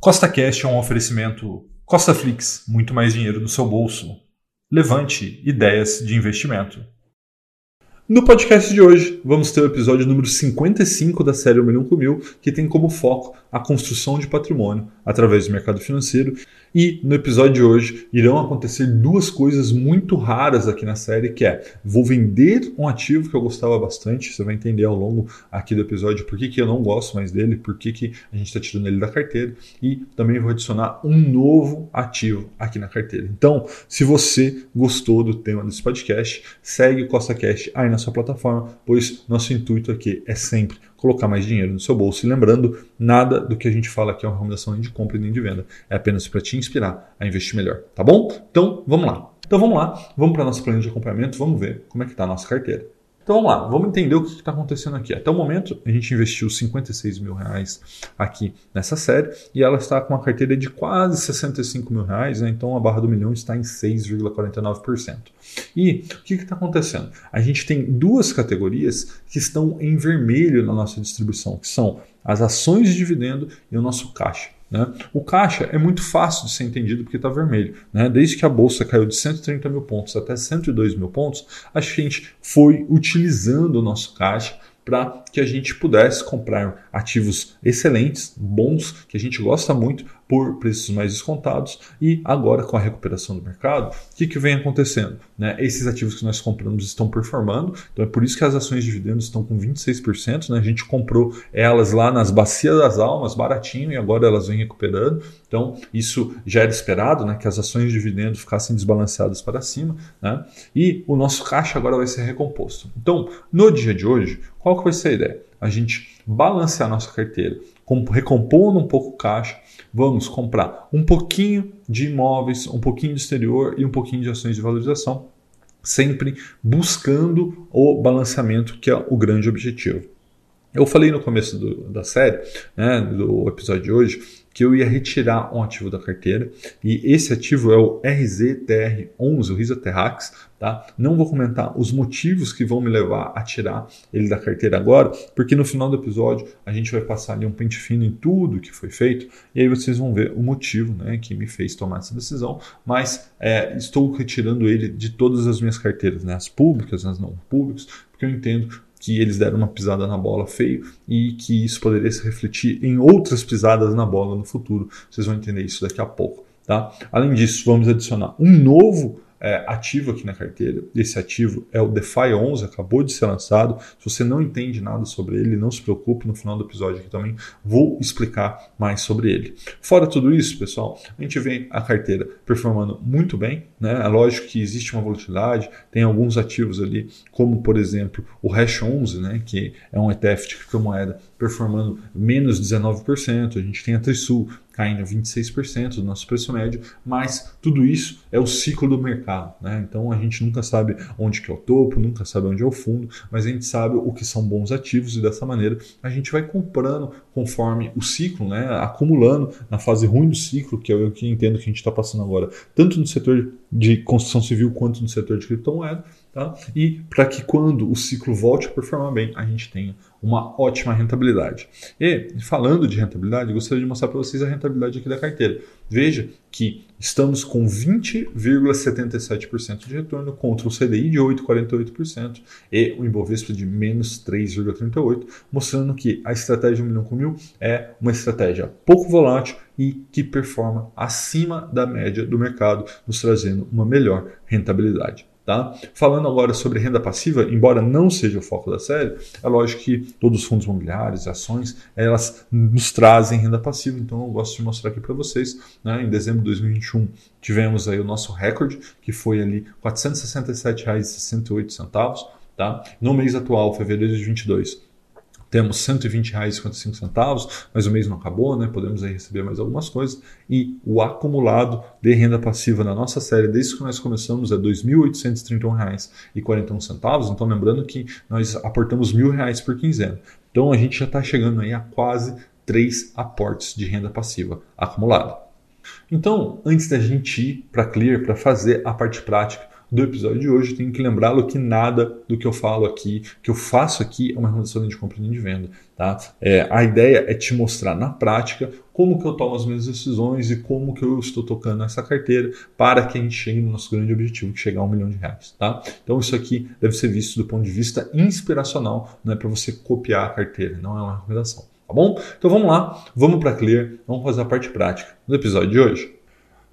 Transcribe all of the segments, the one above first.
Costa Cash é um oferecimento Costa Flix, muito mais dinheiro no seu bolso. Levante ideias de investimento. No podcast de hoje, vamos ter o episódio número 55 da série O Milhão com Mil, que tem como foco a construção de patrimônio através do mercado financeiro. E no episódio de hoje irão acontecer duas coisas muito raras aqui na série, que é vou vender um ativo que eu gostava bastante, você vai entender ao longo aqui do episódio por que, que eu não gosto mais dele, por que, que a gente está tirando ele da carteira, e também vou adicionar um novo ativo aqui na carteira. Então, se você gostou do tema desse podcast, segue o Costa Cash aí na sua plataforma, pois nosso intuito aqui é sempre colocar mais dinheiro no seu bolso. E lembrando, nada do que a gente fala aqui é uma recomendação nem de compra nem de venda. É apenas para te inspirar a investir melhor, tá bom? Então, vamos lá. Então vamos lá, vamos para a nossa planilha de acompanhamento, vamos ver como é que está a nossa carteira. Então vamos lá, vamos entender o que está acontecendo aqui. Até o momento, a gente investiu 56 mil reais aqui nessa série e ela está com uma carteira de quase 65 mil reais, né? então a barra do milhão está em 6,49%. E o que está acontecendo? A gente tem duas categorias que estão em vermelho na nossa distribuição, que são as ações de dividendo e o nosso caixa. Né? O caixa é muito fácil de ser entendido porque está vermelho. Né? Desde que a bolsa caiu de 130 mil pontos até 102 mil pontos, a gente foi utilizando o nosso caixa para que a gente pudesse comprar ativos excelentes, bons, que a gente gosta muito, por preços mais descontados. E agora, com a recuperação do mercado, o que, que vem acontecendo? Né? Esses ativos que nós compramos estão performando, então é por isso que as ações de dividendos estão com 26%. Né? A gente comprou elas lá nas bacias das almas, baratinho, e agora elas vêm recuperando. Então, isso já era esperado, né? que as ações de dividendos ficassem desbalanceadas para cima. Né? E o nosso caixa agora vai ser recomposto. Então, no dia de hoje, qual que vai ser ideia? A gente balancear nossa carteira, recompondo um pouco o caixa, vamos comprar um pouquinho de imóveis, um pouquinho de exterior e um pouquinho de ações de valorização, sempre buscando o balanceamento, que é o grande objetivo. Eu falei no começo do, da série, né, do episódio de hoje, que eu ia retirar um ativo da carteira e esse ativo é o RZTR11, o Risa Terrax, tá? Não vou comentar os motivos que vão me levar a tirar ele da carteira agora, porque no final do episódio a gente vai passar ali um pente fino em tudo que foi feito e aí vocês vão ver o motivo, né, que me fez tomar essa decisão, mas é, estou retirando ele de todas as minhas carteiras, né, as públicas, as não públicas, porque eu entendo que eles deram uma pisada na bola feio e que isso poderia se refletir em outras pisadas na bola no futuro. Vocês vão entender isso daqui a pouco. Tá? Além disso, vamos adicionar um novo é, ativo aqui na carteira. Esse ativo é o DeFi 11, acabou de ser lançado. Se você não entende nada sobre ele, não se preocupe, no final do episódio aqui também vou explicar mais sobre ele. Fora tudo isso, pessoal, a gente vê a carteira performando muito bem. Né? É lógico que existe uma volatilidade, tem alguns ativos ali, como por exemplo o Hash 11, né? que é um ETF de criptomoeda performando menos 19%, a gente tem a Trisul caindo 26% do nosso preço médio, mas tudo isso é o ciclo do mercado. Né? Então a gente nunca sabe onde que é o topo, nunca sabe onde é o fundo, mas a gente sabe o que são bons ativos e dessa maneira a gente vai comprando conforme o ciclo, né? acumulando na fase ruim do ciclo, que é o que entendo que a gente está passando agora, tanto no setor de construção civil quanto no setor de criptomoeda, tá? e para que quando o ciclo volte a performar bem, a gente tenha uma ótima rentabilidade. E falando de rentabilidade, gostaria de mostrar para vocês a rentabilidade aqui da carteira. Veja que estamos com 20,77% de retorno contra o CDI de 8,48% e o Ibovespa de menos 3,38%, mostrando que a estratégia 1 milhão com mil é uma estratégia pouco volátil e que performa acima da média do mercado, nos trazendo uma melhor rentabilidade. Tá? Falando agora sobre renda passiva, embora não seja o foco da série, é lógico que todos os fundos imobiliários, ações, elas nos trazem renda passiva, então eu gosto de mostrar aqui para vocês. Né? Em dezembro de 2021 tivemos aí o nosso recorde, que foi ali R$ 467,68. Tá? No mês atual, fevereiro de 2022, temos R$ 120,55, mas o mês não acabou, né? Podemos aí receber mais algumas coisas. E o acumulado de renda passiva na nossa série, desde que nós começamos, é R$ 2.831,41. Então, lembrando que nós aportamos R$ 1.000 por quinzena. Então, a gente já está chegando aí a quase três aportes de renda passiva acumulada. Então, antes da gente ir para Clear, para fazer a parte prática, do episódio de hoje, tenho que lembrá-lo que nada do que eu falo aqui, que eu faço aqui, é uma recomendação de compra nem de venda. Tá? É, a ideia é te mostrar na prática como que eu tomo as minhas decisões e como que eu estou tocando essa carteira para que a gente chegue no nosso grande objetivo, que é chegar a um milhão de reais. Tá? Então isso aqui deve ser visto do ponto de vista inspiracional, não é para você copiar a carteira, não é uma recomendação. Tá bom? Então vamos lá, vamos para Clear, vamos fazer a parte prática do episódio de hoje.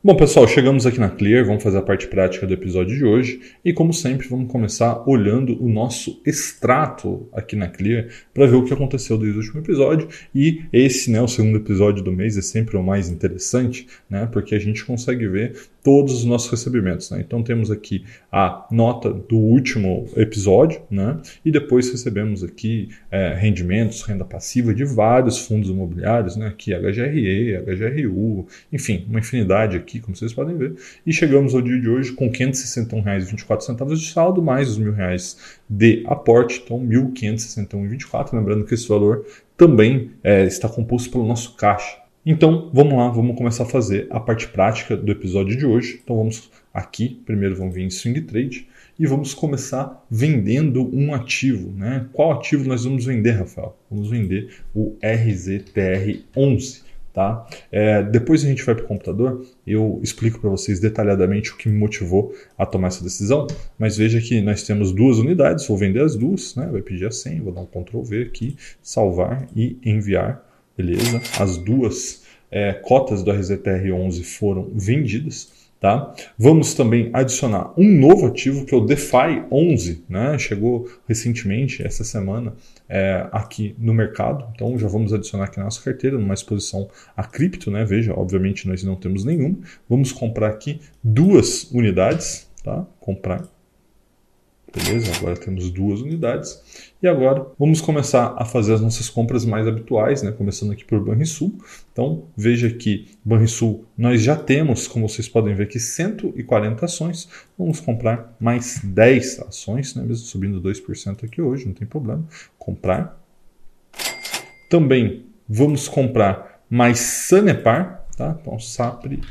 Bom, pessoal, chegamos aqui na Clear, vamos fazer a parte prática do episódio de hoje e, como sempre, vamos começar olhando o nosso extrato aqui na Clear para ver o que aconteceu desde o último episódio. E esse, né, o segundo episódio do mês, é sempre o mais interessante, né, porque a gente consegue ver todos os nossos recebimentos. Né? Então, temos aqui a nota do último episódio né, e depois recebemos aqui é, rendimentos, renda passiva de vários fundos imobiliários, né, aqui HGRE, HGRU, enfim, uma infinidade aqui aqui, como vocês podem ver. E chegamos ao dia de hoje com R$ 561,24 de saldo, mais os mil reais de aporte, então R$ 1.561,24. Lembrando que esse valor também é, está composto pelo nosso caixa. Então, vamos lá, vamos começar a fazer a parte prática do episódio de hoje. Então, vamos aqui, primeiro vamos vir em Swing Trade e vamos começar vendendo um ativo. Né? Qual ativo nós vamos vender, Rafael? Vamos vender o RZTR11. Tá? É, depois a gente vai para o computador, eu explico para vocês detalhadamente o que me motivou a tomar essa decisão, mas veja que nós temos duas unidades, vou vender as duas, né? vai pedir a senha, vou dar um Ctrl V aqui, salvar e enviar, beleza? As duas é, cotas do RZTR11 foram vendidas, Tá? Vamos também adicionar um novo ativo que é o DeFi 11, né? chegou recentemente, essa semana, é, aqui no mercado. Então já vamos adicionar aqui na nossa carteira, numa exposição a cripto. Né? Veja, obviamente nós não temos nenhum. Vamos comprar aqui duas unidades. Tá? Comprar Beleza? Agora temos duas unidades. E agora vamos começar a fazer as nossas compras mais habituais, né? começando aqui por Banrisul. Então veja que Banrisul nós já temos, como vocês podem ver aqui, 140 ações. Vamos comprar mais 10 ações, né? mesmo subindo 2% aqui hoje, não tem problema. Comprar. Também vamos comprar mais Sanepar, tá? Então SAPRE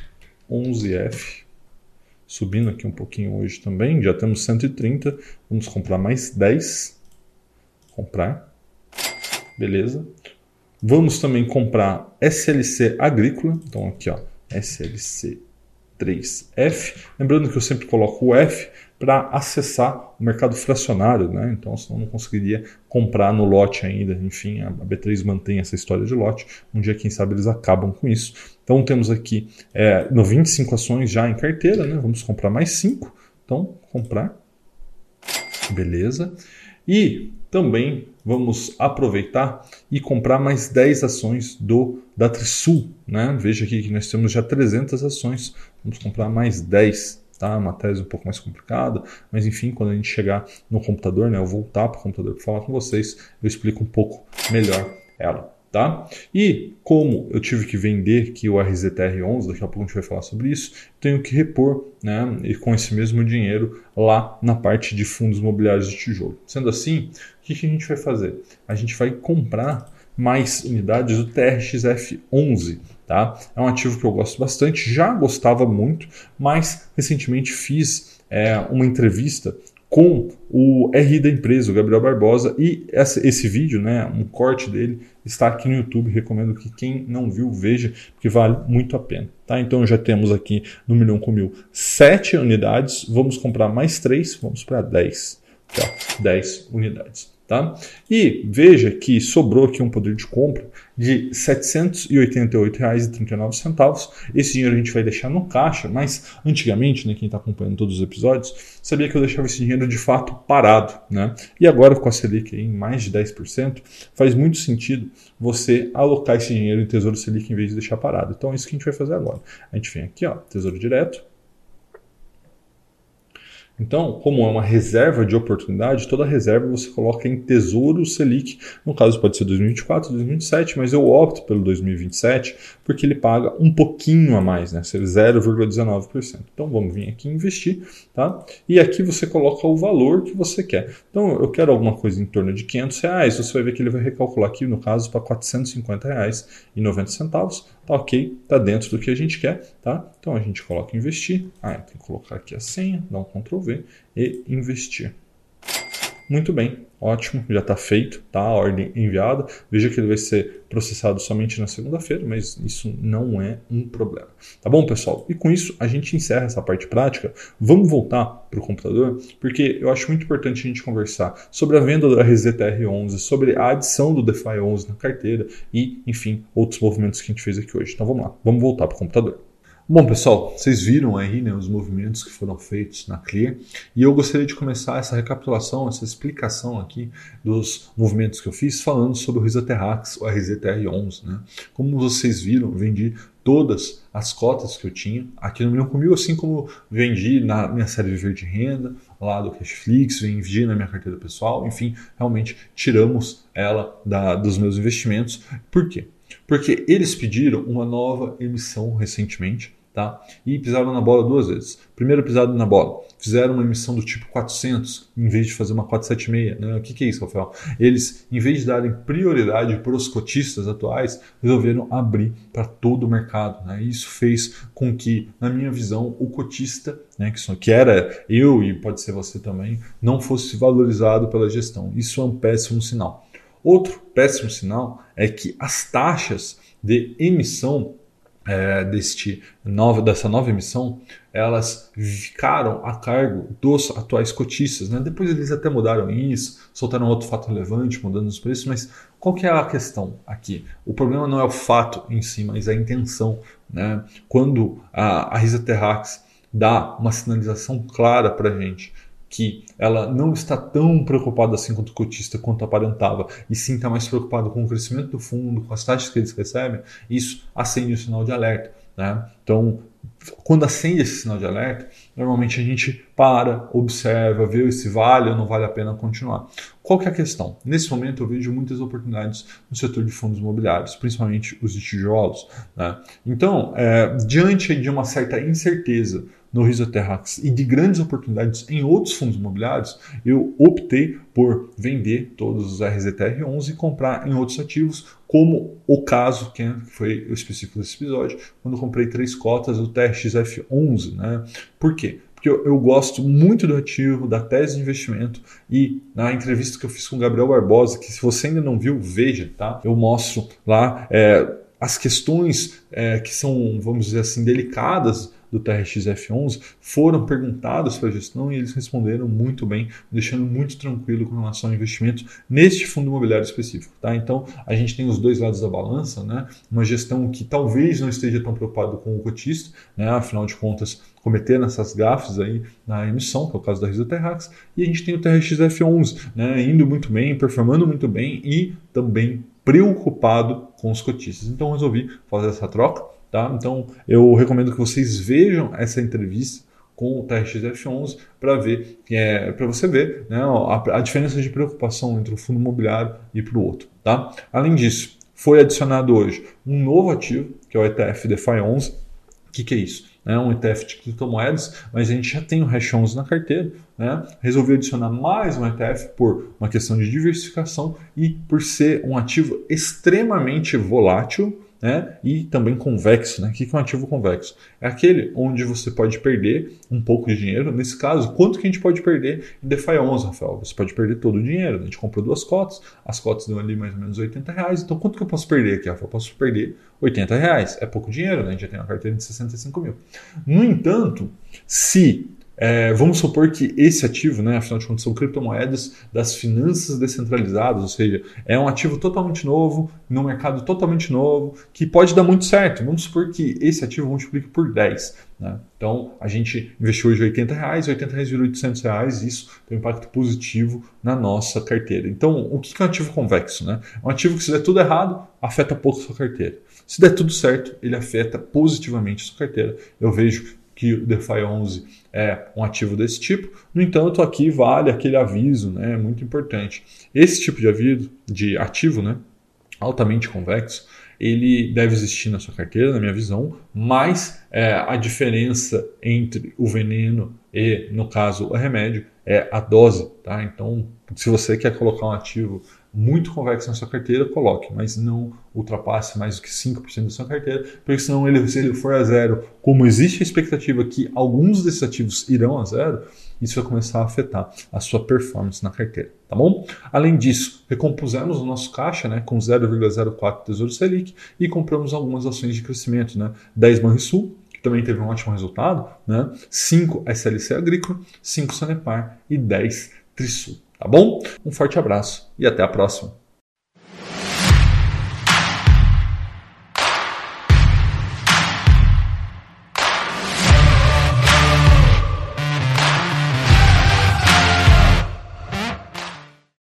11F subindo aqui um pouquinho hoje também. Já temos 130. Vamos comprar mais 10. Comprar. Beleza. Vamos também comprar SLC Agrícola. Então aqui, ó, SLC 3F. Lembrando que eu sempre coloco o F para acessar o mercado fracionário, né? Então, senão não conseguiria comprar no lote ainda. Enfim, a B3 mantém essa história de lote. Um dia, quem sabe, eles acabam com isso. Então, temos aqui é, 25 ações já em carteira, né? Vamos comprar mais 5. Então, comprar. Beleza. E também vamos aproveitar e comprar mais 10 ações do da Trisul. Né? Veja aqui que nós temos já 300 ações. Vamos comprar mais 10 tá? Uma tese um pouco mais complicada, mas enfim, quando a gente chegar no computador, né, eu voltar para o computador para falar com vocês, eu explico um pouco melhor ela. Tá? E como eu tive que vender aqui o RZTR11, daqui a pouco a gente vai falar sobre isso, tenho que repor né, e com esse mesmo dinheiro lá na parte de fundos imobiliários de tijolo. Sendo assim, o que, que a gente vai fazer? A gente vai comprar mais unidades do TRXF11. Tá? É um ativo que eu gosto bastante, já gostava muito, mas recentemente fiz é, uma entrevista com o RI da empresa, o Gabriel Barbosa, e essa, esse vídeo, né, um corte dele, está aqui no YouTube. Recomendo que quem não viu veja, porque vale muito a pena. Tá? Então já temos aqui no Milhão com Mil 7 unidades, vamos comprar mais 3, vamos para 10. Tá? 10 unidades. Tá? E veja que sobrou aqui um poder de compra de R$ 788,39. Esse dinheiro a gente vai deixar no caixa, mas antigamente, né, quem está acompanhando todos os episódios, sabia que eu deixava esse dinheiro de fato parado. Né? E agora com a Selic em mais de 10%, faz muito sentido você alocar esse dinheiro em Tesouro Selic em vez de deixar parado. Então é isso que a gente vai fazer agora. A gente vem aqui, ó, Tesouro Direto, então, como é uma reserva de oportunidade, toda reserva você coloca em Tesouro Selic. No caso, pode ser 2024, 2027, mas eu opto pelo 2027 porque ele paga um pouquinho a mais, né? Ser 0,19%. Então, vamos vir aqui investir, tá? E aqui você coloca o valor que você quer. Então, eu quero alguma coisa em torno de 500 reais. Você vai ver que ele vai recalcular aqui, no caso, para 450 reais e 90 centavos. Tá ok, tá dentro do que a gente quer, tá? Então, a gente coloca investir. Ah, tem que colocar aqui a senha, dá um Ctrl remover e investir. Muito bem, ótimo, já está feito, tá? A ordem enviada. Veja que ele vai ser processado somente na segunda-feira, mas isso não é um problema. Tá bom, pessoal? E com isso a gente encerra essa parte prática. Vamos voltar para o computador, porque eu acho muito importante a gente conversar sobre a venda da RZTR11, sobre a adição do DeFi 11 na carteira e, enfim, outros movimentos que a gente fez aqui hoje. Então vamos lá, vamos voltar para o computador. Bom, pessoal, vocês viram aí né, os movimentos que foram feitos na Clear e eu gostaria de começar essa recapitulação, essa explicação aqui dos movimentos que eu fiz falando sobre o Risaterrax, o RZTR11. Né? Como vocês viram, vendi todas as cotas que eu tinha aqui no Milhão Comigo, assim como vendi na minha série Viver de Renda, lá do Cashflix, vendi na minha carteira pessoal, enfim, realmente tiramos ela da, dos meus investimentos. Por quê? Porque eles pediram uma nova emissão recentemente, tá? E pisaram na bola duas vezes. Primeiro pisado na bola, fizeram uma emissão do tipo 400 em vez de fazer uma 476. Né? O que, que é isso, Rafael? Eles, em vez de darem prioridade para os cotistas atuais, resolveram abrir para todo o mercado. Né? Isso fez com que, na minha visão, o cotista, né, que, que era eu e pode ser você também, não fosse valorizado pela gestão. Isso é um péssimo sinal. Outro péssimo sinal é que as taxas de emissão é, deste nova, dessa nova emissão, elas ficaram a cargo dos atuais cotistas. Né? Depois eles até mudaram isso, soltaram outro fato relevante, mudando os preços, mas qual que é a questão aqui? O problema não é o fato em si, mas a intenção. Né? Quando a, a Risa Terrax dá uma sinalização clara para a gente que ela não está tão preocupada assim quanto o cotista quanto aparentava, e sim está mais preocupada com o crescimento do fundo, com as taxas que eles recebem, isso acende o sinal de alerta. Né? Então, quando acende esse sinal de alerta, normalmente a gente para, observa, vê se vale ou não vale a pena continuar. Qual que é a questão? Nesse momento eu vejo muitas oportunidades no setor de fundos imobiliários, principalmente os de tijolos. Né? Então, é, diante de uma certa incerteza no Risoterrax e de grandes oportunidades em outros fundos imobiliários, eu optei por vender todos os RZTR11 e comprar em outros ativos, como o caso que foi o específico desse episódio, quando comprei três cotas do TRXF11. Né? Por quê? porque eu, eu, gosto muito do ativo, da tese de investimento e na entrevista que eu fiz com o Gabriel Barbosa, que se você ainda não viu, veja, tá? Eu mostro lá é, as questões é, que são, vamos dizer assim, delicadas do TRX-F11 foram perguntados para a gestão e eles responderam muito bem, deixando muito tranquilo com relação ao investimento neste fundo imobiliário específico. Tá? Então, a gente tem os dois lados da balança, né? uma gestão que talvez não esteja tão preocupada com o cotista, né? afinal de contas, cometendo essas gafes aí na emissão, que é o caso da Risa Terrax, e a gente tem o TRX-F11 né? indo muito bem, performando muito bem e também preocupado com os cotistas. Então, resolvi fazer essa troca Tá? Então eu recomendo que vocês vejam essa entrevista com o TRX-F11 para ver, é, para você ver né, a, a, diferença de preocupação entre o fundo imobiliário e para o outro. Tá? Além disso, foi adicionado hoje um novo ativo, que é o ETF DeFi 11. O que, que é isso? É um ETF de criptomoedas, mas a gente já tem o Hash 11 na carteira. Né? Resolvi adicionar mais um ETF por uma questão de diversificação e por ser um ativo extremamente volátil né? e também convexo. Né? O que é um ativo convexo? É aquele onde você pode perder um pouco de dinheiro. Nesse caso, quanto que a gente pode perder em DeFi 11, Rafael? Você pode perder todo o dinheiro. A gente comprou duas cotas, as cotas dão ali mais ou menos 80 reais. Então, quanto que eu posso perder aqui, Rafael? Eu posso perder 80 reais. É pouco dinheiro, né? a gente já tem uma carteira de 65 mil. No entanto, se é, vamos supor que esse ativo, né, afinal de contas, são criptomoedas das finanças descentralizadas, ou seja, é um ativo totalmente novo, no mercado totalmente novo, que pode dar muito certo. Vamos supor que esse ativo multiplique por 10. Né? Então, a gente investiu hoje 80 reais, 80 reais virou 800 reais, isso tem um impacto positivo na nossa carteira. Então, o que é um ativo convexo? Né? É um ativo que, se der tudo errado, afeta pouco a sua carteira. Se der tudo certo, ele afeta positivamente a sua carteira. Eu vejo que o DeFi 11 é um ativo desse tipo. No entanto, aqui vale aquele aviso, né, é muito importante. Esse tipo de aviso, de ativo, né, altamente convexo, ele deve existir na sua carteira, na minha visão, mas é, a diferença entre o veneno e, no caso, o remédio é a dose. Tá? Então, se você quer colocar um ativo muito convexo na sua carteira, coloque, mas não ultrapasse mais do que 5% da sua carteira, porque senão ele, se ele for a zero, como existe a expectativa que alguns desses ativos irão a zero, isso vai começar a afetar a sua performance na carteira, tá bom? Além disso, recompusemos o nosso caixa né, com 0,04 Tesouro Selic e compramos algumas ações de crescimento, né? 10 Banrisul, que também teve um ótimo resultado, né? 5 SLC Agrícola, 5 Sanepar e 10 Trisul, tá bom? Um forte abraço e até a próxima.